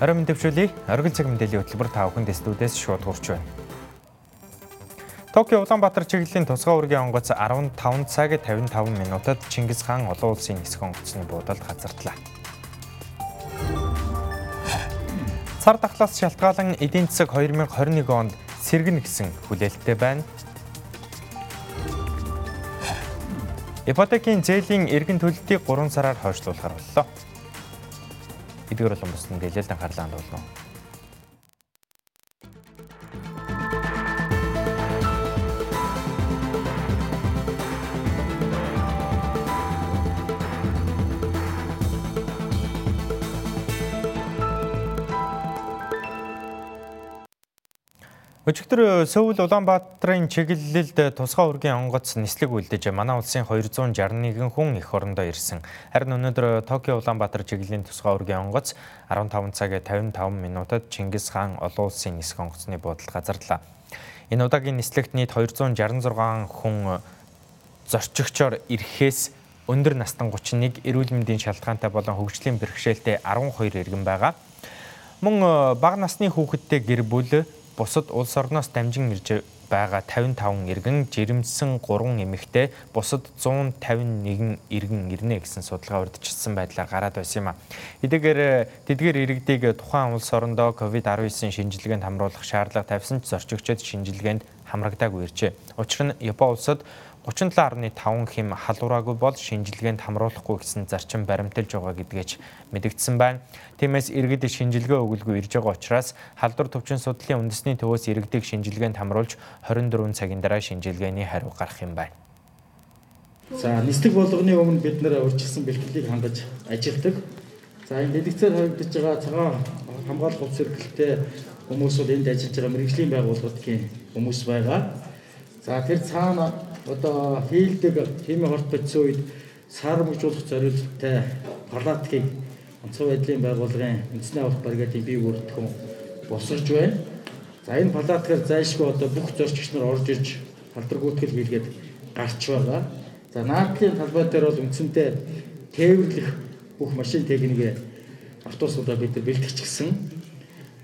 Орой мэндөвчүүлээ. Оргил цаг мэдээллийн хөтөлбөр та бүхэнд студиэс шууд хурж байна. Токио Улаанбаатар чиглэлийн тусгай үргийн онгоц 15 цаг 55 минутад Чингис хаан олон улсын нисэх онгоцны буудалд газартлаа. Цар тахлаас шалтгаалan эдийн засаг 2021 онд сэргэнэ гэсэн хүлээлттэй байна. Ипотекийн зээлийн эргэн төлөлтийг 3 сараар хойшлуулахар боллоо. Эдгээр болон бус мэдээлэлд анхаарлаа хандуулна. Өчигдөр Сөүл Улаанбаатарын чиглэлд тусгай үргийн онгоц нислэг үлдэж манай улсын 261 хүн эх орондоо ирсэн. Харин өнөөдөр Токио Улаанбаатар чиглэлийн тусгай үргийн онгоц 15 цаг 55 минутад Чингис хаан олон улсын нисэх онгоцны буудалд газарлаа. Энэ удаагийн нислэгт нийт 266 хүн зорчигчоор ирэхээс өндөр настан 31 эрүүл мэндийн шалтгаантай болон хөгжлийн бэрхшээлтэй 12 иргэн байгаа. Мөн бага насны хүүхэдтэй гэр бүл бусад улс орноос дамжин ирж байгаа 55 иргэн жирэмсэн 3 эмэгтэй бусад 151 иргэн ирнэ гэсэн судалгаа урьдчилсан байдлаар гараад байсан юм а. Эдгээр тэдгээр иргэдийг тухайн улс орондоо COVID-19 шинжилгээнд хамруулах шаардлага тавьсан ч зорчигчид шинжилгээнд хамрагдаагүй иржээ. Учир нь Япон улсад 37.5 хэм халуураагүй бол шинжилгээнд хамруулахгүй гэсэн зарчим баримталж байгаа гэдгээч мэдэгдсэн байна. Тиймээс иргэд шинжилгээ өгөлгүй ирж байгаа учраас халдвар төвчин судлалын үндэсний төвөөс иргэдийг шинжилгээнд хамруулж 24 цагийн дараа шинжилгээний хариу гарах юм байна. За нислэг болгоны өмнө бид нэр урьдчилсан бэлтгэлийг хангаж ажилладаг. За энэ дэлгэцээр харагдаж байгаа цагаан хамгаалах хувьс эрхлэлтэй хүмүүс бол энд ажиллаж байгаа мэрэгжлийн байгууллагын хүмүүс байгаа. За тэр цаана одоо хийлдэг химийн хорт бодсон үед сар мөжүүлэх зорилттой палаткийг онцгой байдлын байгууллагын үндэсний авах бригадын бие бүртгэн босорж байна. За энэ палаткаар зайлшгүй одоо бүх зорчигч нар орж ирж халдваргүйтгэл хийлгээд гарч байгаа. За наадлын талбай дээр бол үндсэндээ тээвэрлэх бүх машин техникээ автобусуудаа бид нар бэлтгэчихсэн.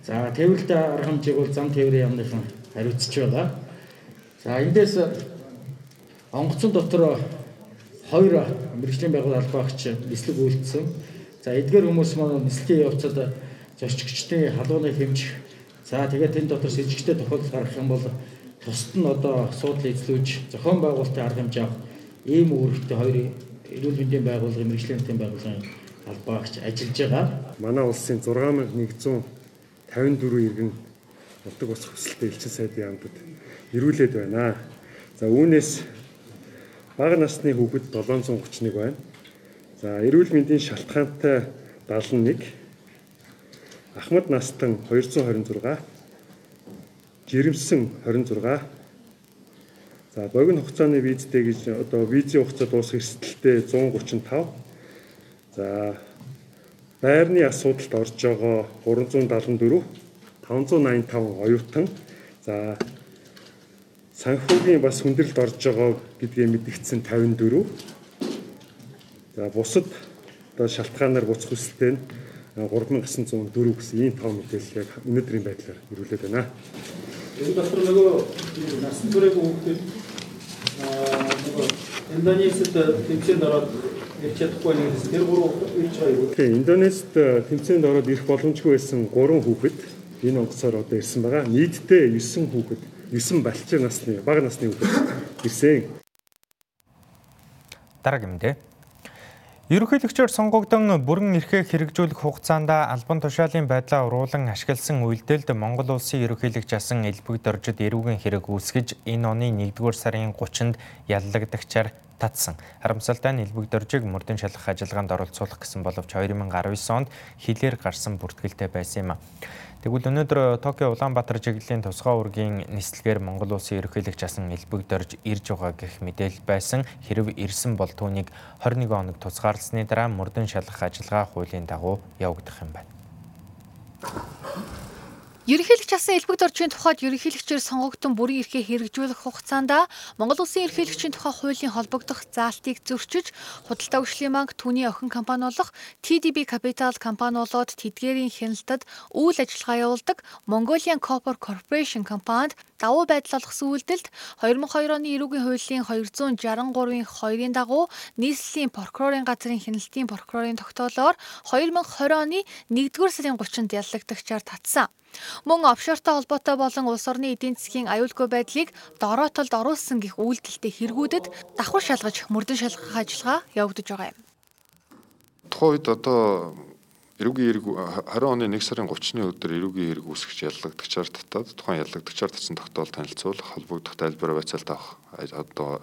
За тээвэрлэлтэй арга хэмжээг бол зам тээврийн яамныхан хариуцж байгаа. За эндээс онгоцон дотор хоёр мэрэгжлийн байгууллага албаагч нислэг үйлдсэн. За эдгээр хүмүүс маань нислэгийн явцад зорчигчдын халууны хэмжих за тэгээд энэ дотор сэжигтэй тохиолдол гарах юм бол тусад нь одоо асуудал эзлүүлж зохион байгуулалтын арга хэмжээ авах ийм үүрэгтэй хоёр эрүүл мэндийн байгууллагын мэрэгжлийн байгууллагын албаагч ажиллаж байгаа. Манай улсын 6154 иргэн утга ус хөсөлтөй элчин сайдын яамдад ирүүлээд байна. За үүнээс бага насны хүүхэд 731 байна. За эрүүл мэндийн шалтгаантай 71 Ахмад настан 226 жирэмсэн 26 За богино хугацааны визтэй гэж одоо визийн хугацаа дуусах эрсдэлтэй 135 За байрны асуудалд орж байгаа 374 585 оюутан за санхүүгийн бас хүндрэлд орж байгаа гэдгээ мэдгдсэн 54. За бусад одоо шалтгаанаар буцах хүсэлтэй нь 3904 гэсэн ийм тоо мэдээлэл яг өнөөдрийн байдлаар ирүүлээд байна. Энэ дотор нөгөө насан туршийн хүүхдүүд аа Индонезид тэмцээнд ороод ирч чадахгүй нэгс тэр гурав ирж байгаа? Тийм, Индонезид тэмцээнд ороод ирэх боломжгүй байсан 3 хүүхэд энэ онгоцоор одоо ирсэн байгаа. Нийтдээ 9 хүүхэд 9 балчир насны бага насны хүүхэд ирсэн. Дараагийн мэдээ. Ерөнхийлөгчөөр сонгогдсон бүрэн эрхээ хэрэгжүүлэх хугацаанд албан тушаалын байдлаа уруулан ашигласан үйлдэлд Монгол улсын ерөнхийлөгч асан элбэг доржид эрүүгийн хэрэг үүсгэж энэ оны 1-р сарын 30-нд яллагдагчаар татсан. Харамсалтай нь элбэг доржиг мөрдөн шалгах ажиллагаанд оролцуулах гэсэн боловч 2019 онд хилээр гарсан бүртгэлтэй байсан юм. Тэгвэл өнөөдөр Токио Улаанбаатар чиглэлийн тусгай үргийн нислэгээр Монгол улсын ерөнхийлөгч асан элбэгдорж ирж байгаа гэх мэдээлэл байсан. Хэрв ирсэн бол түүнийг 21 хоног тусгаарласны дараа мөрдөн шалгах ажиллагаа хуулийн дагуу явагдах юм байна. Ерөнхийлөгч асан элбэг доржийн тухайд ерөнхийлөгчөөр сонгогдсон бүрийн эрхээ хэрэгжүүлэх хугацаанд Монгол Улсын ерөнхийлөгчийн тухай хуулийн холбогдох заалтыг зөрчиж худалдаа өгшлийн банк түүний охин компани болох TDB Capital компани болоод тэдгээрийн хяналтад үйл ажиллагаа явуулдаг Mongolian Copper Corporation компанид давуу байдал олгосон үйлдэлд 2002 оны эрүүгийн хуулийн 263-ийн 2-ын дагуу нийслэлийн прокурорын газрын хяналтын прокурорын тогтоолоор 2020 оны 1-р сарын 30-нд яллагдагчаар татсан. Мөн офшортой холбоотой болон улс орны эдийн засгийн аюулгүй байдлыг дороотолд оруулсан гих үйлдэлтэй хэрэгүүдэд давхар шалгаж мөрдөн шалгах ажиллагаа явагдаж байгаа юм. Тухайн үед одоо эрүүгийн эрг 20 оны 1 сарын 30-ны өдөр эрүүгийн эрг үүсгэж яллагдагчаар татаад тухайн яллагдагчаар татсан тогтоол танилцуулах холбогдох тайлбар байцаалт авах одоо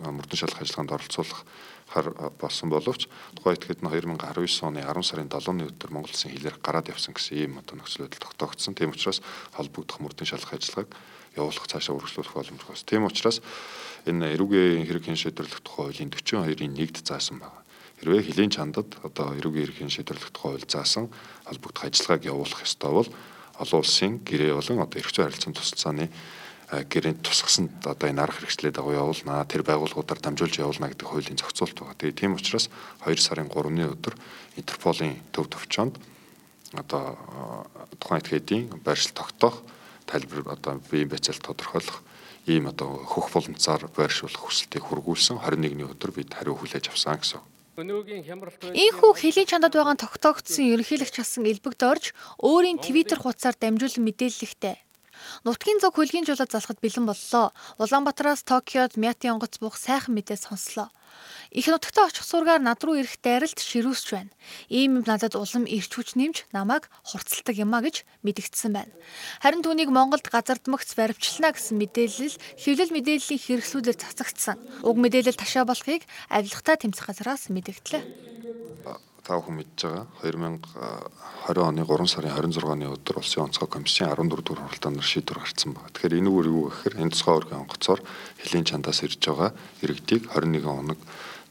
мөрдөн шалгах ажиллагаанд оролцуулах хар болсон боловч тухайн этгээд нь 2019 оны 10 сарын 7-ны өдөр Монгол Улсын хилээр гараад явсан гэсэн ийм одоо нөхцөл байдал тогтоогдсон. Тийм учраас холбогдох мөрдөн шалгах ажиллагааг явуулах цаашаа үргэлжлүүлэх боломжтой байна. Тийм учраас энэ эрүүгийн хэрэг хэн шийдвэрлэх тухай хуулийн 42-ийн 1-д заасан байна. Хэрвээ хилийн чандад одоо эрүүгийн шийдвэрлэх тухай хууль заасан холбогдох ажиллагааг явуулах ёстой бол олон улсын гэрээ болон одоо эрх зүйн харилцааны тусалцааны гэрээнд тусгасан одоо энэ арга хэрэгслээ дагуу явуулнаа тэр байгууллагуудаар дамжуулж явуулна гэдэг хуулийн зохицуулт байгаа. Тэгээ тийм учраас 2 сарын 3-ны өдөр Интерполын төв төвчөнд одоо тухайн этгээдийн байршил тогтоох тайлбар одоо биеийн байцаал тодорхойлох ийм одоо хөх боломжоор байршуулах хүсэлтийг хүргүүлсэн 21-ний өдөр бид хариу хүлээж авсан гэсэн. Ийхүү хэлийн чандад байгаа тогтоогдсон ерөнхийлөгч асан элбэгд орж өөрийн твиттер хуудасаар дамжуулан мэдээлэлтэй Нутгийн зөв хөлгийн жуулаад залхад бэлэн боллоо. Улаанбаатараас Токиод Мятын онгоц буух сайхан мэдээ сонслоо. Их нутагтаа очих сургаар над руу ирэх дайралт ширүүсч байна. Ийм юм надад улам ирч хүч нэмж намайг хурцлдаг юмаа гэж мэдгдсэн байна. Харин түүнийг Монголд газардмагц баривчлана гэсэн мэдээлэл хэвлэл мэдээллийн хэрэгслүүдээр цацагдсан. Уг мэдээлэл ташаа болохыг авилгатай тэмцэх газараас мэдгдлээ та бүхэн мэдж байгаа 2020 оны 3 сарын 26-ны өдөр улсын онцгой комиссийн 14 дугаар хуралдаанаар шийдвэр гарсан байна. Тэгэхээр энэ үгээр юу гэхээр энэ тусгай өргөн онгоцоор хэлийн чандаас ирж байгаа иргэдийг 21 хоног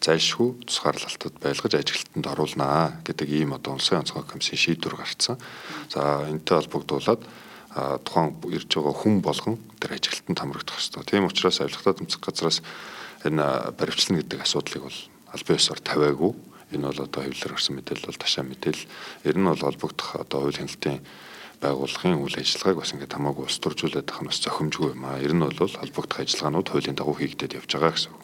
зайлшгүй тусгаарлалтад байлгаж ажилтнанд оруулнаа гэдэг ийм одоо улсын онцгой комиссийн шийдвэр гарсан. За энэтэй холбогдуулаад тухайн ирж байгаа хүн болгон тэр ажилтнанд хамрагдах ёстой. Тийм учраас авилгатай тэмцэх газраас энэ баривчлна гэдэг асуудлыг бол аль биесээр тавиагүй Энэ бол одоо хэвлэлээр гарсан мэдээлэл бол ташаа мэдээлэл. Ер нь бол холбогдох одоо хууль хяналтын байгууллагын үйл ажиллагааг бас ингээд хамаагүй устуржуулаад байх нь бас зохимжгүй юм аа. Ер нь бол холбогдох ажиллагаанууд хуулийн дагуу хийгдээд явж байгаа гэсэн үг.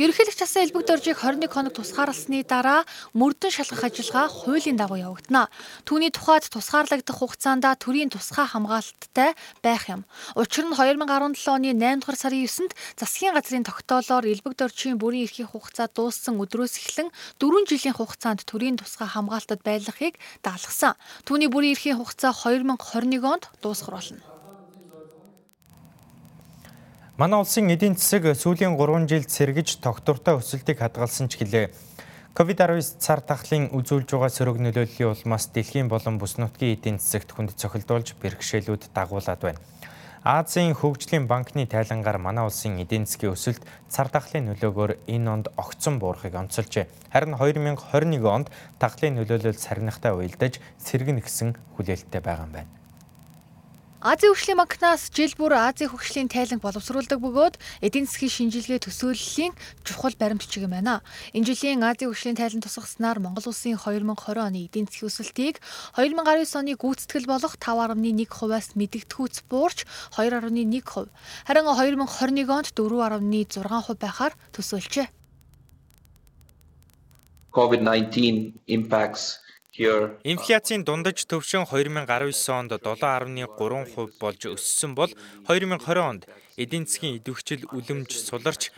Ерөнхийлөгч асан элбэг дөржийг 21 хоног тусгаарласны дараа мөрдөн шалгах ажиллагаа хуулийн дагуу явагдана. Түүний тухайд тусгаарлагдах хугацаанд төрийн тусгай хамгаалттай байх юм. Учир нь 2017 оны 8 дугаар сарын 9-нд засгийн газрын тогтоолоор элбэг дөржийн бүрийн эрхийн хугацаа дууссан өдрөөс эхлэн 4 жилийн хугацаанд төрийн тусгай хамгаалтад байлгахыг даалгасан. Түүний бүрийн эрхийн хугацаа 2021 онд дуусгар болно. Манай улсын эдийн засаг сүүлийн 3 жилд сэргэж тогтвортой өсөлтийг хадгалсан ч гэлээ. Ковид-19 цар тахлын үзүүлж байгаа сөрөг нөлөөллийн улмаас дэлхийн болон бүс нутгийн эдийн засагт хүнд цохилдуулж бэрхшээлүүд дагуулад байна. Азийн хөгжлийн банкны тайлангаар манай улсын эдийн засгийн өсөлт цар тахлын нөлөөгөөр энэ онд огцон буурахыг онцолжээ. Харин 2021 онд тахлын нөлөөлөл сарнихтай уялдаж сэргэнэ гэсэн хүлээлттэй байгаа юм байна. Азийн хөгжлийн банкнаас жил бүр Азийн хөгжлийн тайланг боловсруулдаг бөгөөд эдийн засгийн шинжилгээ төсөөллийн чухал баримтчиг юм байна. Энэ жилийн Азийн хөгжлийн тайлан тусгаснаар Монгол улсын 2020 оны эдийн засгийн өсөлтийг 2019 оны гүйцэтгэл болох 5.1%-аас мэдэгдэхүйц буурч 2.1%, харин 2021 онд 4.6% байхаар төсөөлжээ. COVID-19 impacts Инфляцийн дундаж төвшин 2019 онд 7.3% болж өссөн бол 2020 онд эдийн засгийн идэвхжил үлэмж суларч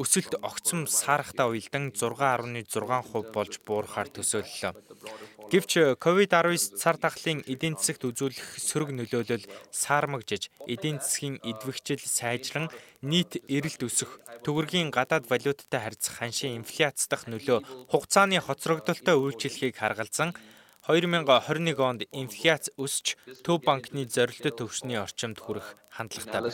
өсөлт огцом саарахтаа уялдан 6.6% болж буурахаар төсөөллөө. Гэвч COVID-19 цар тахлын эдийн засагт үзүүлэх сөрөг нөлөөлөл саармагжиж эдийн засгийн идэвхжил сайжран нийт эрэлт өсөх, төгрөгийн гадаад валюттай харьцах ханшийн инфляц дахь нөлөө хугацааны хоцрогдолтой үйлчлэхийг харгалзан 2021 онд инфляц өсч төв банкны зорилттой төвшний орчимд хүрэх хандлагатай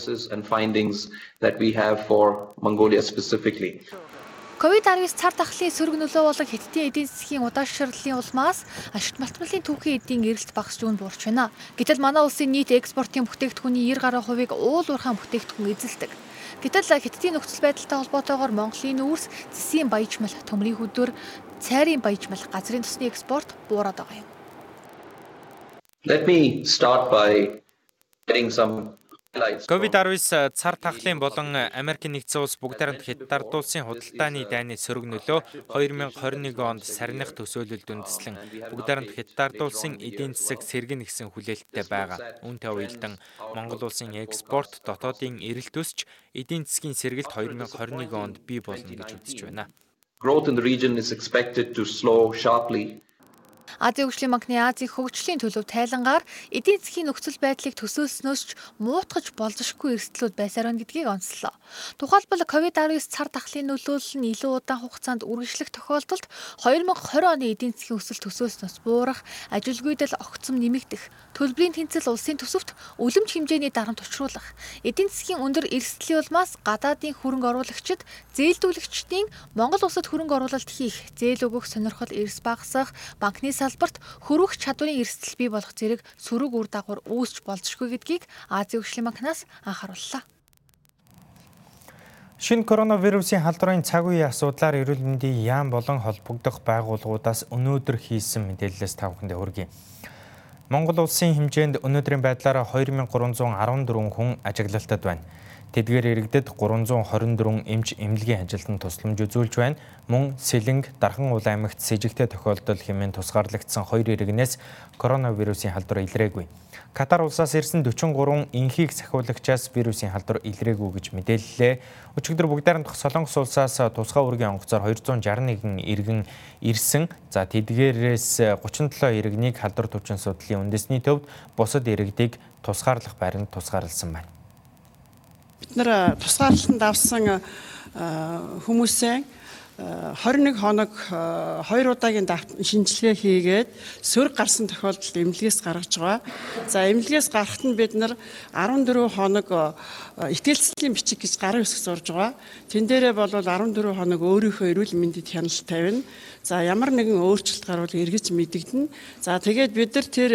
байна. Ковид-19 цар тахлын сөрөг нөлөө болон Хятадын эдийн засгийн удаашрлалын улмаас ашигт малтмалын түүхийн эдийн эрэлт багасч үн буурч байна. Гэтэл манай улсын нийт экспортын бүтээгдэхүүний 90 гаруй хувийг уул уурхайн бүтээгдэхүүн эзэлдэг. Гэтэл Хятадын нөхцөл байдалтай холбоотойгоор Монголын нүүрс цэсийн баяжмал, төмрийн хөдөр, цайрын баяжмал, газрын тосны экспорт буураад байгаа юм. Let me start by getting some COVID-19 цар тахлын болон Америкийн нэгдсэн улс бүгдээрээ Хятад улсын худалдааны дайны сөрөг нөлөө 2021 онд сарних төсөөлөлд үндэслэн бүгдээрээ Хятад улсын эдийн засаг сэргэн гисэн хүлээлттэй байгаа. Үүнтэй уялдан Монгол улсын экспорт дотоодын эрэлт өсч эдийн засгийн сэргэлт 2021 онд бий болно гэж үзэж байна. Growth in the region is expected to slow sharply Азийн хөгжлийн банкны Азийн хөгжлийн төлөв тайлангаар эдийн засгийн нөхцөл байдлыг төсөөлснөөс ч муутгаж болзошгүй эрсдлүүд байсаар байна гэдгийг онцлоо. Тухайлбал COVID-19 цар тахлын нөлөөлөл нь илүү удаан хугацаанд үргэлжлэх тохиолдолд 2020 оны эдийн засгийн өсөлт төсөөснөөс буурах, ажилгүйдэл огцом нэмэгдэх, төлбөрийн тэнцэл улсын төсөвт үлэмж хэмжээний дарамт учруулах, эдийн засгийн өндөр эрсдлийн улмаас гадаадын хөрөнгө оруулагчид зээлдүүлэгчдийн Монгол улсад хөрөнгө оруулалт хийх, зээл өгөх сонирхол эрс багасах, банкны салбарт хөрвөх чадварын эрсдэл бий болох зэрэг сөрөг үр дагавар үүсч болзошгүй гэдгийг Азийн хөгжлийн банкнаас анхаарууллаа. Шинэ коронавирусын халдварын цаг үеийн асуудлаар эрүүл мэндийн яам болон холбогдох байгууллагуудаас өнөөдөр хийсэн мэдээлэлээс та бүхэндээ хүргэе. Монгол улсын хэмжээнд өнөөдрийн байдлаар 2314 хүн ажиглалтад байна. Тэдгээр иргэдэд 324 эмч эмнэлгийн ажилтан тусламж үзүүлж байна. Мөн Сэлэнг, Дархан уул аймагт с ิจ гтэй тохиолдол хэмээн тусгаарлагдсан хоёр иргэнээс коронавирусын халдвар илрээгүй. Катар улсаас ирсэн 43 инхийг сахиулагчаас вирусын халдвар илрээгүй гэж мэдээллээ. Өчигдөр бүгдээрэн дах Солонгос улсаас тусгай үргийн онгоцоор 261 иргэн ирсэн. За тэдгээрээс 37 иргэнийг халдвар төвчин судлалын үндэсний төвд бусад иргэдийг тусгаарлах байранд тусгаарласан байна бид нар тусгаарлалтанд авсан хүмүүсээ 21 хоног 2 удаагийн шинжилгээ хийгээд сөрөг гарсан тохиолдолд эмнэлгээс гаргаж байгаа. За эмнэлгээс гарахт нь бид нар 14 хоног итгэлцлийн бичиг гэж гарын үсэг зурж байгаа. Тэн дээрээ бол 14 хоног өөрийнхөө эрүүл мэндэд хяналт тавина. За ямар нэгэн өөрчлөлт гарвал эргэж мэдэгдэнэ. За тэгээд бид нар тэр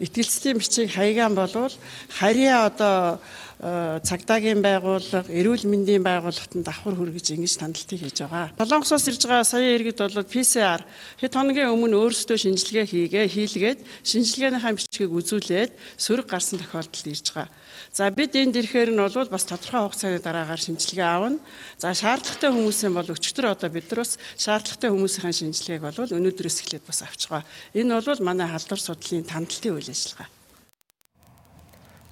итгэлцлийн бичиг хаягаан болвол харьяа одоо Э, цагдаагийн байгууллага, эрүүл мэндийн байгууллагатанд давхар хүргэж ингэж хяналтыг хийж байгаа. Солонгосоос ирж байгаа сая иргэд бол PCR хэд хоногийн өмнө өөрсдөө шинжилгээ хийгээ, хийлгээд шинжилгээнийхаа бичгийг үзүүлээд сөрөг гарсан тохиолдолд ирж байгаа. За бид энд ирэхээр нь бол бас тодорхой хугацааны дараагаар шинжилгээ аавна. За шаардлагатай хүмүүсийн бол өчтөр одоо бид нар бас шаардлагатай хүмүүсийн шинжилгээг бол өнөөдрөөс эхлээд бас авч байгаа. Энэ бол манай халдвар судлалын тандалтын үйл ажиллагаа.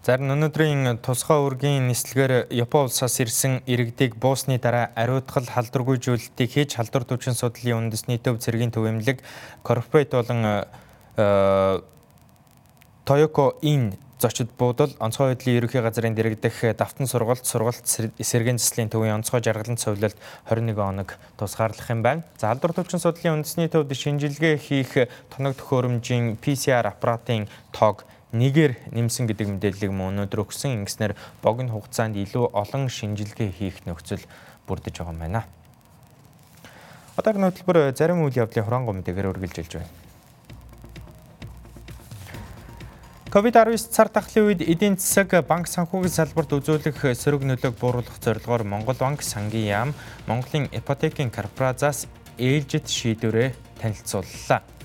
Зарим өнөөдрийн тусгай үргийн нислэгээр Япон улсаас ирсэн иргэдийг буусны дараа ариутгал халдваргүй зүйлтийг хийж халдвар төвчин судлалын үндэсний төв цэргийн төв эмнэлэг корпорат болон Toyoko Inn зочид буудал онцгой байдлын ерөнхий газрын дэргэдэх давтан сургалт сургалт эсэргэн заслын төвийн онцгой жаргалан цовлолт 21 хоног тусгаарлах юм байна. За халдвар төвчин судлалын үндэсний төвд шинжилгээ хийх тоног төхөөрөмжийн PCR аппаратын тоог нэгээр нэмсэн гэдэг мэдээллийг мөн өнөөдөр өгсөн. Ингэснээр богино хугацаанд илүү олон шинжилгээ хийх нөхцөл бүрдэж байгаа юм байна. Одоогийн хөтөлбөр зарим үйл явдлын хураангуй мэдээгээр үргэлжилж байна. COVID-19 цар тахлын үед эдийн засаг банк санхүүгийн салбарт үзүүлэх сөрөг нөлөөг бууруулах зорилгоор Монгол банк сангийн яам Монголын ипотекийн корпорациас ээлжид шийдвэрээ танилцууллаа.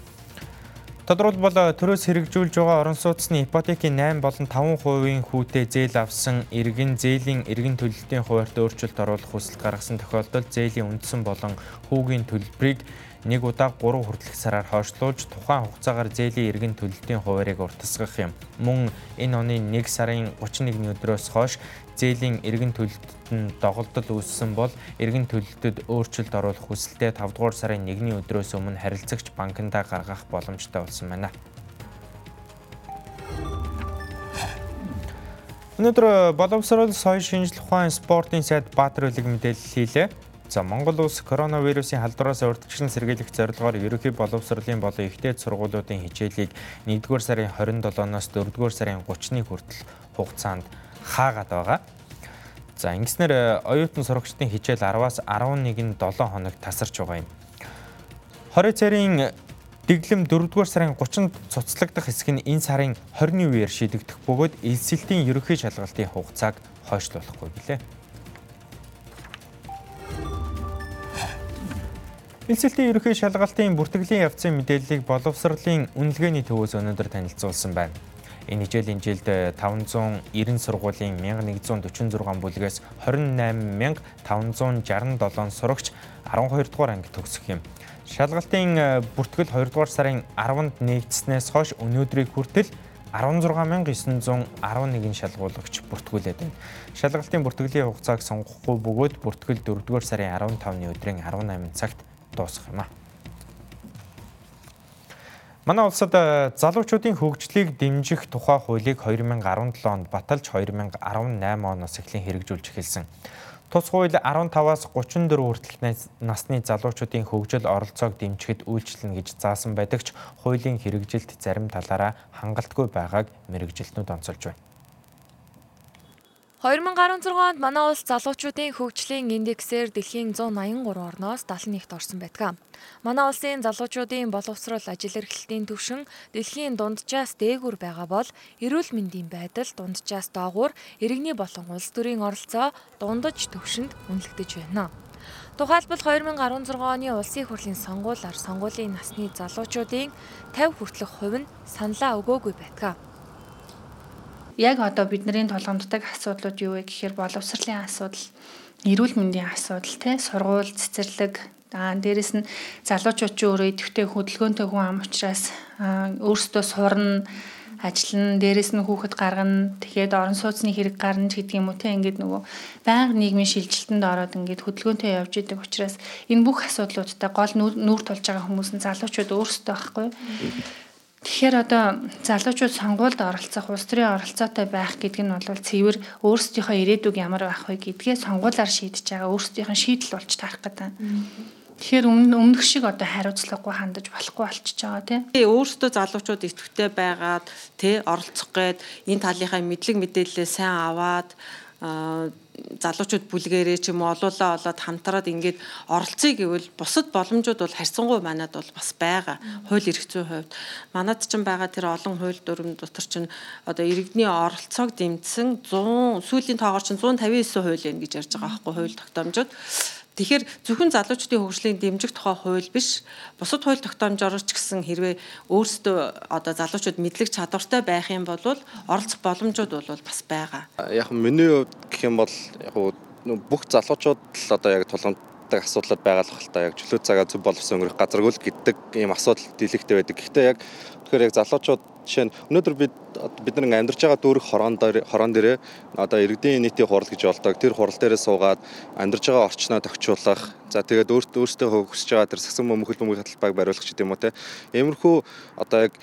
Тодорхойлбол төрөөс хэрэгжүүлж байгаа орон сууцны ипотекийн 8 болон 5% хүүтэй зээл авсан иргэн зээлийн иргэн төлөлтийн хуваарьт өөрчлөлт оруулах хүсэлт гаргасан тохиолдолд зээлийн үндсэн болон хүүгийн төлбөрийг нэг удаа 3 хүртэлх сараар хойшлуулж тухайн хугацаагаар зээлийн иргэн төлөлтийн хуваарийг уртасгах юм. Мөн энэ оны 1 сарын 31-ний өдрөөс хойш зээлийн иргэн төлөлтөд нь доголдол үүссэн бол иргэн төлөлтөд өөрчлөлт оруулах хүсэлтэд 5 дугаар сарын 1-ний өдрөөс өмнө харилцагч банкндаа гаргах боломжтой болсон байна. Өнөөдөр боловсрол соёл шинжлэх ухаан спортын сайд Баатар үлэг мэдээлэл хийлээ. За Монгол улс коронавирусын халдвараас урьдчилан сэргийлэх зорилгоор ерөнхий боловсролын болон ихтэй сургуулиудын хичээлийг 1-р сарын 27-оос 4-р сарын 30-ны хүртэл хугацаанд хаагаад байгаа. За ингэснээр оюутан сурагчдын хичээл 10-аас 11 нь 7 хоног тасарч байгаа юм. 20 цэрийн дэглэм 4-р сарын 30-нд цуцлагдах хэсэг нь энэ сарын 20-ны үеэр шийдэгдэх бөгөөд элсэлтийн ерөнхий шалгалтын хугацааг хойшлуулахгүй билээ. Элсэлтийн ерөнхий шалгалтын бүртгэлийн явцын мэдээллийг боловсролын үнэлгээний төвөөс өнөөдөр танилцуулсан байна. Энэ хичээлийн жилд 590 сургуулийн 1146 бүлгээс 28567 сурагч 12 дугаар анги төгсөх юм. Шалгалтын бүртгэл 2 дугаар сарын 10-нд нэгдснээс хойш өнөөдрийг хүртэл 16911 шалгуулагч бүртгүүлээд байна. Шалгалтын бүртгэлийн хугацааг сонгохгүй бөгөөд бүртгэл 4 дугаар сарын 15-ны өдрийн 18 цагт дуусах юм а. Манай улсад э, залуучуудын хөгжлийг дэмжих тухай хуулийг 2017 онд баталж 2018 оноос эхлэн хэрэгжүүлж эхэлсэн. Тус хууль 15-аас 34 хүртэлх насны залуучуудын хөгжил оролцоог дэмжихэд үйлчлэнэ гэж заасан байдаг ч хуулийн хэрэгжилт зарим талаараа хангалтгүй байгааг мэрэгжилтнүүд онцолж байна. 2016 онд манай улс залуучуудын хөгжлийн индексээр дэлхийн 183 орноос 71-т орсон байдаг. Манай улсын залуучуудын боловсрол ажил эрхлэлтийн түвшин дэлхийн дунджаас дээгүүр байгаа бол эрүүл мэндийн байдал дунджаас доогуур иргэний болон улс төрийн оролцоо дундаж түвшинд үнэлэгдэж байна. Тухайлбал 2016 оны улсын хурлын сонгуулиар сонгуулийн насны залуучуудын 50 хүртэлх хувь нь саналаа өгөөгүй байдаг яг одоо бидний тулгамддаг асуудлууд юу вэ гэхээр боловсролын асуудал, эрүүл мэндийн асуудал, тэ сургууль, цэцэрлэг, Аа дээрэс нь залуучууд ч өөрөө идэвхтэй хөдөлгөөнтэй хүн ам учраас өөрсдөө сурна, ажиллана, дээрэс нь хүүхэд гаргана, тэгэхэд орон сууцны хэрэг гарна ч гэдэг юм уу те ингээд нөгөө байнга нийгмийн шилжилтэнд ороод ингээд хөдөлгөөнтэй явж идэг учраас энэ бүх асуудлуудтай гол нүүр тулж байгаа хүмүүс нь залуучууд өөрсдөө байхгүй. Тэгэхээр одоо залуучууд сонгуульд оролцох, улс төрийн оролцоотой байх гэдэг нь бол цэвэр өөрсдийнхөө ирээдүг ямар байх вэ гэдгээ сонгуулиар шийдэж байгаа өөрсдийнх нь шийдэл болж тарах гэдэг. Тэгэхээр өмнөх шиг одоо хариуцлагагүй хандаж болохгүй болчихж байгаа тийм. Өөрсдөө залуучууд идэвхтэй байгаад тий оролцох гээд энэ талынхаа мэдлэг мэдээлэлээ сайн аваад залуучууд бүлгэрээ ч юм уу олуулаа олоод хамтраад ингээд оролцъё гэвэл бусад боломжууд бол харьцангуй манад бол бас байгаа. Хууль эрх зүйн хувьд манад ч байгаа тэр олон хууль дүрм дотор чинь одоо иргэдний оролцоог дэмжсэн 100 сүүлийн тоогоор чинь 159 хууль байна гэж ярьж байгаа байхгүй хууль тогтоомжууд. Тэгэхээр зөвхөн залуучдын хөгжлийн дэмжих тухай хууль биш бусад хууль тогтоомжоор ч гэсэн хэрвээ өөрсдөө одоо залуучууд мэдлэг чадвартай байх юм бол оролцох боломжууд бол бас байгаа. Яг миний хувьд гэх юм бол яг бүх залуучууд л одоо яг тулгамддаг асуудлууд байгаа л хэл та яг чөлөө цагаа зөв боловсон өнгөрөх газаргүй л гэдэг ийм асуудал дийлэгтэй байдаг. Гэхдээ яг тэгэхээр яг залуучууд жишээ нь өнөөдөр бид бид нар амьдарч байгаа дүүрэх хорон дээр хорон дээрээ одоо иргэдийн нийтийн хурал гэж болдог. Тэр хурал дээрээ суугаад амьдарч байгаа орчноо тохичлуулах. За тэгээд өөртөө өөртөө хөгжиж байгаа тэр сагсан мөнхөл бөмбөгийн талбайг бариулах ч гэдэм үү те. Иймэрхүү одоо яг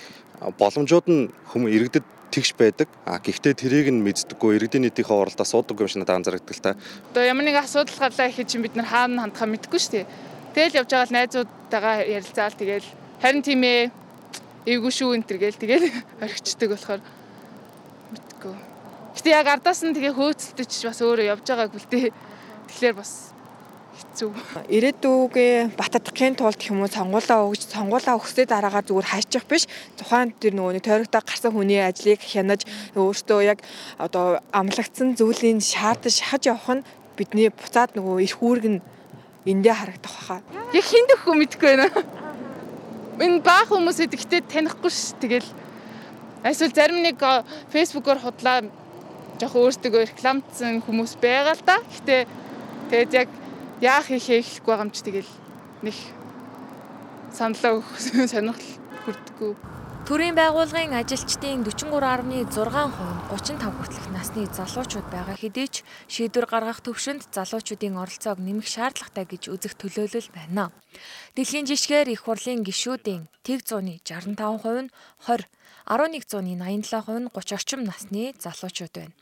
боломжууд нь хүмүүс иргэдэд тэгш байдаг. А гэхдээ тэрийг нь мэддэггүй иргэдийн нийтийн хуралдаа суудаг юм шиг надад анзаардаг л та. Одоо ямар нэг асуудал гарлаа гэхэд чинь бид нар хаана хандхаа мэдэхгүй шүү дээ. Тэгэл явж байгаа л найзуудтайгаа ярилцаал тэгэл харин тийм ээ эвгүй шүү энэ төр гээл тэгээд орхичдаг болохоор мэдгүй. Гэтэ яг ардаас нь тэгээ хөөцөлдөж бас өөрөө явж байгааг үлдээ. Тэгэхээр бас хэцүү. Ирээдүгээ баттадахын тулд юм уу сонгуулаа өгж сонгуулаа өгсөй дараагаар зүгээр хайчих биш. Тухайн тэр нөгөө төрөгтэй гарсан хүний ажлыг хянаж өөртөө яг одоо амлагдсан зүйлийн шаардаж шахаж явах нь бидний буцаад нөгөө их үүрэг нь эндээ харагдах баха. Яг хин дөхөө мэдэхгүй байна энэ баах хүмүүс гэтээ танихгүй ш. Тэгэл эсвэл зарим нэг фэйсбүүкээр худлаа жоох өөртөө рекламцсан хүмүүс байгаа л да. Гэтэ тэгээд яг яах хийхээ хэлэхгүй байгаа юм чи тэгэл нэг саналаа сонирхол хүрдэггүй. Төрийн байгууллагын ажилчдын 43.6% нь 35 хүртэлх насны залуучууд байгаа хэдий ч шийдвэр гаргах төвшөнд залуучуудын оролцоог нэмэх шаардлагатай гэж үзэх төлөөлөл байна. Дэлхийн жишгээр их хурлын гишүүдийн тэг зууны 65% нь 20, 11 зууны 87% нь 30 орчим насны залуучууд байна.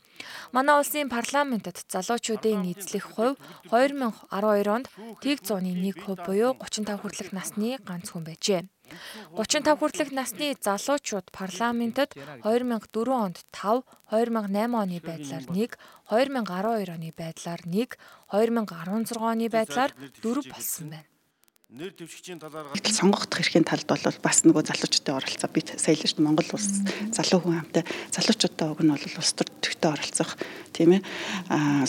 Манай улсын парламентод залуучуудын эзлэх хувь 2012 онд тэг зууны 1% буюу 35 хүртэлх насны ганц хүн байжээ. 35 хүртэлх насны залуучууд парламентэд 2004 онд 5, 2008 оны байдлаар 1, 2012 оны байдлаар 1, 2016 оны байдлаар 4 болсон байна нэр дэвшигчийн талаар сонгогдох эрхийн талд бол бас нөгөө залуучуудын оролцоо. Бид сая л шүү дээ Монгол улс залуу хүн амтай залуучуудаа уг нь бол улс төр төвтэй оролцох тийм ээ.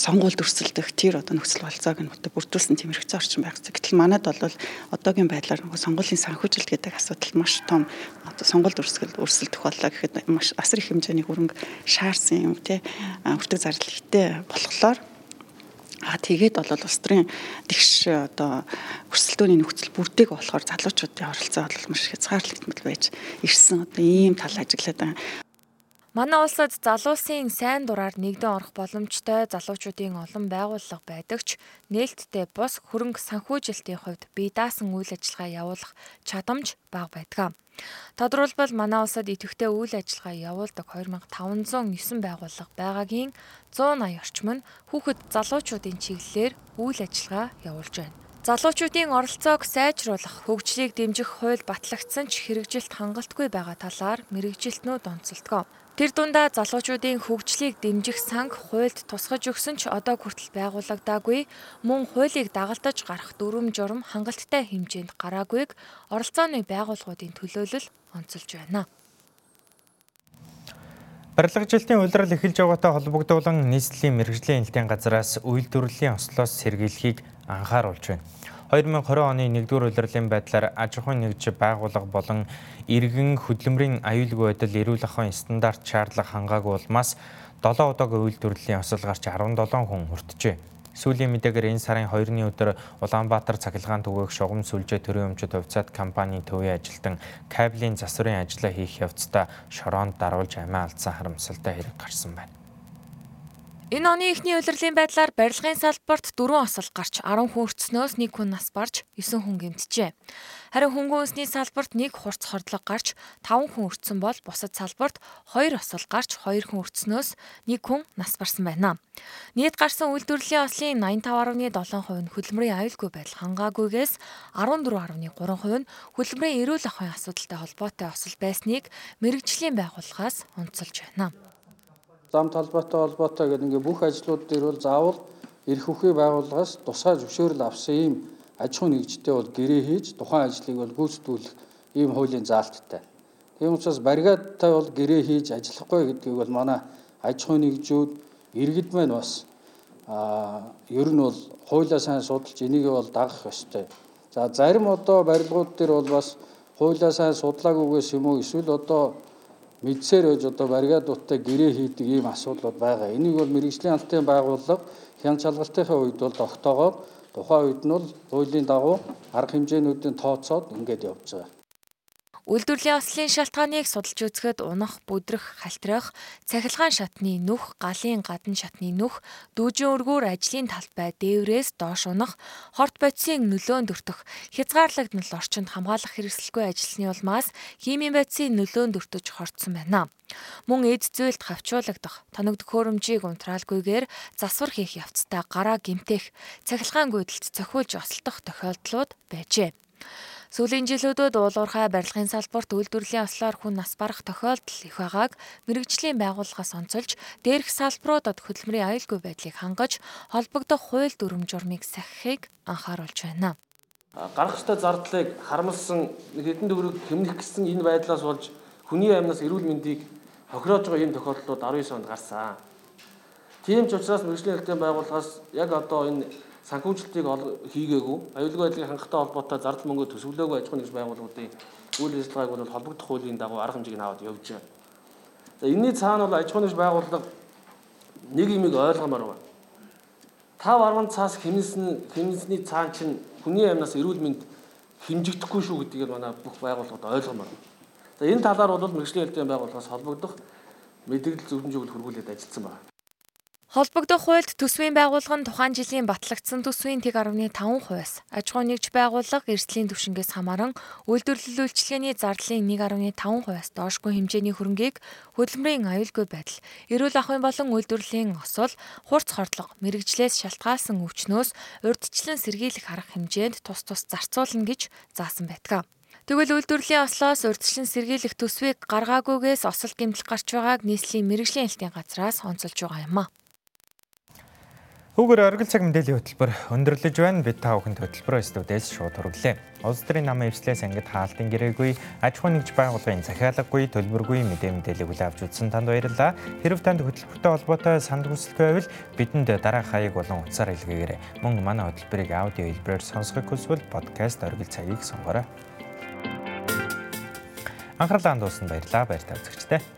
Сонгуульд өрсөлдөх тэр одоо нөхцөл болцоог нь бүрдүүлсэн тийм хэрэгцээ орчин байх. Гэтэл манад бол одоогийн байдлаар нөгөө сонгуулийн санхүүжилт гэдэг асуудал маш том одоо сонгуульд өрсөлдөх өрсөлдөх боллоо гэхэд маш асар их хэмжээний хөрөнгө шаарсан юм тий хүртэг зардал ихтэй болохоор А тэгээд бол улс төрийн тэгш одоо өрсөлдөөний нөхцөл бүрдээг болохоор залуучуудын оролцоо бол маш хязгаарлагдмал байж ирсэн одоо ийм тал ажиглаад байгаа. Манай улсад залуусын сайн дураар нэгдэн орох боломжтой залуучуудын олон байгууллага байдаг ч нээлттэй бус хөрөнгө санхүүжилтийн хувьд бие даасан үйл ажиллагаа явуулах чадамж бага байдаг. Тодорхойлбол манай улсад идэвхтэй үйл ажиллагаа явуулдаг 2509 байгууллага байгаагийн 180 орчим нь хүүхэд залуучуудын чиглэлээр үйл ажиллагаа явуулж байна. Залуучуудын оролцоог сайжруулах, хөгжлийг дэмжих хууль батлагдсан ч хэрэгжилт хангалтгүй байгаа талаар мэрэгжилтнүүд онцолдог. Тэр дундаа залуучуудын хөгжлийг дэмжих санг хуульд тусгаж өгсөн ч одоо хүртэл байгуулагдаагүй мөн хуулийг дагалдаж гарах дүрм журм хангалттай хэмжээнд гараагүйг оролцооны байгууллагуудын төлөөлөл онцолж байна. Барилгажилтын улирал эхэлж байгаатай холбогдуулан нийслэлийн мэрэгжлийн элтийн газраас үйлдвэрлэлийн ослоос сэргийлэхийг анхааруулж байна. 2020 оны 1-р улирлын байдлаар аж ахуйн нэгж байгууллага болон иргэн хөдөлмөрийн аюулгүй байдал эрүүл ахуйн стандарт шаардлага хангаагүй улмаас 7 удаагийн үйлдвэрлэлийн осол гарч 17 хүн хүртжээ. Сүүлийн мэдээгээр энэ сарын 2-ны өдөр Улаанбаатар цахилгаан түгээх шугам сүлжээ төрийн өмчөд хувьцаат компани төвийн ажилтан кабелийн засварын ажлаа хийх явцдаа шороонд даруулж амиа алдсан харамсалтай хэрэг гарсан байна. Энэ оны эхний улирлын байдлаар барилгын салбарт 4 осол гарч 10 хүн өртснөөс 1 хүн нас барж 9 хүн гэмтжээ. Харин хөнгөн үнсний салбарт 1 хурц хордлого гарч 5 хүн өртсөн бол бусад салбарт 2 осол гарч 2 хүн өртснөөс 1 хүн нас барсан байна. Нийт гарсан үйлдвэрлэлийн ослын 85.7% нь хөдөлмөрийн аюулгүй байдал хангаагүйгээс 14.3% нь хөдөлмөрийн эрүүл ахуйн асуудалтай холбоотой осол байсныг мэрэгжлийн байгууллагаас онцолж байна зам талбайтай холбоотой гэдэг ингээ бүх ажлууд дээр бол заавал эрх үхий байгууллагаас тусгай зөвшөөрөл авсан ийм аж ахуй нэгжтэй бол гэрээ хийж тухайн ажлыг бол гүйцэтгүүлэх ийм хуулийн заалттай. Тийм учраас баригадтай бол гэрээ хийж ажиллахгүй гэдгийг бол манай аж ахуй нэгжүүд иргэд маань бас а ер нь бол хуулиа сайн судалж энийг бол дагах ёстой. За зарим одоо барилгууд дээр бол бас хуулиа сайн судлаагүйгээс юм уу эсвэл одоо мэдсээр байж одоо баригадуудтай гэрээ хийдэг ийм асуудлууд байгаа. Энийг бол мэрэгжлийн албан байгууллага хян чалгалтынхаа үед бол тогтоогоор тухайн үед нь бол хуулийн дагуу арга хэмжээнүүдийн тооцоод ингээд явж байгаа. Үйлдвэрлэлийн ослын шалтгааныг судалж үзэхэд унах, бүдрэх, халтрах, цахилгаан шатны нүх, галын гадна шатны нүх, дүүжин өргөөр ажлын талбай дээврээс доош унах, хорт бодисын нөлөөнд өртөх, хязгаарлагдмал орчинд хамгаалах хэрэгсэлгүй ажилласны улмаас химийн бодисын нөлөөнд өртөж хорцсон байна. Мөн эд зүйлд хавчуулагдах, тоног төхөөрөмжийг унтраалгүйгээр засвар хийх явцдаа гараа гимтэх, цахилгаан гүйдэлд цохиулж осолдох тохиолдлууд байжээ. Сүүлийн жилүүдэд уулуурхай барилгын салбарт үйлдвэрлэлийн ослоор хүн нас барах тохиолдол их байгааг мэрэгжлийн байгууллагаас онцолж дээрх салбаруудад хөдөлмөрийн аюулгүй байдлыг хангаж холбогдох хууль дүрм журмыг сахихыг анхааруулж байна. Гарах ёстой зардлыг харамлсан хэдэн төгрөг хэмнэх гэсэн энэ байдлаас болж хүний амьнаас эрүүл мэндийг хохироож байгаа ийм тохиолдлууд 19 онд гарсан. Тийм ч учраас мэрэгжлийн хэлтийн байгууллагаас яг одоо энэ санхүүжилтийг хийгээгүй аюулгүй байдлын хангалттай холбоотой зардал мөнгө төсвөлөөгүй аж ахуйн нэгж байгууллагуудын үйл ажиллагааг бол холбогдох хуулийн дагуу арга хэмжээг аваад явж байгаа. За энэний цаана бол аж ахуйн нэгж байгууллага нэг юмыг ойлгомоор байна. 5.10 цаас хэмнэсэн хэмнэсний цаан чинь хүний амьнаас эрүүл мэнд хэмжигдэхгүй шүү гэдгийг манай бүх байгууллагууд ойлгомоор байна. За энэ талаар бол мэрэгжлийн хэлтийн байгууллагаас холбогдох мэдээлэл зөвлөмж өгөл хөрвүүлээд ажилласан байна. Холбогдох хуульд төсвийн байгууллага нь тухайн жилийн батлагдсан төсвийн 1.5%-аас аж ахуй нэгж байгууллага эрсдлийн түвшингээс хамааран үйлдвэрлэл үйлчилгээний зардлын 1.5%-аас доошгүй хэмжээний хөрөнгийг хөдөлмөрийн аюулгүй байдал, эрүүл ахуйн болон үйлдвэрлэлийн осол, хурц хордлого, мэрэгжлээс шалтгаалсан өвчнөөс урьдчилан сэргийлэх арга хэмжээнд тус тус зарцуулна гэж заасан байдаг. Тэгвэл үйлдвэрлэлийн ослоос урьдчилан сэргийлэх төсвийг гаргаагүйгээс осол гэмтэл гарч байгааг нийслэлийн мэрэгжлийн хэлтийн газраас онцолж байгаа юм а. Хүүгээр оргил цаг мэдээллийн хөтөлбөр өндөрлөж байна. Бид та бүхэнд хөтөлбөрөө студиэс шууд хүргэлээ. Улс төрийн намын эвслээс ангид хаалтын гэрээгүй, аж ахуйн нэгж байгууллагын захиалаггүй, төлбөргүй мэдээ мэдээлэл хүлээ авч үзсэн танд баярлалаа. Хэрв танд хөтөлбөртэй холбоотой санд хүсэлгүй байвал бидэнд дараах хаяг болон утсаар илгээгээрэй. Мөн манай хөтөлбөрийг аудио хэлбэрээр сонсохыг хүсвэл подкаст оргил цагийг сонгоорой. Анхаарлаа хандуулсанд баярлалаа. Баяр та үзэгчдээ.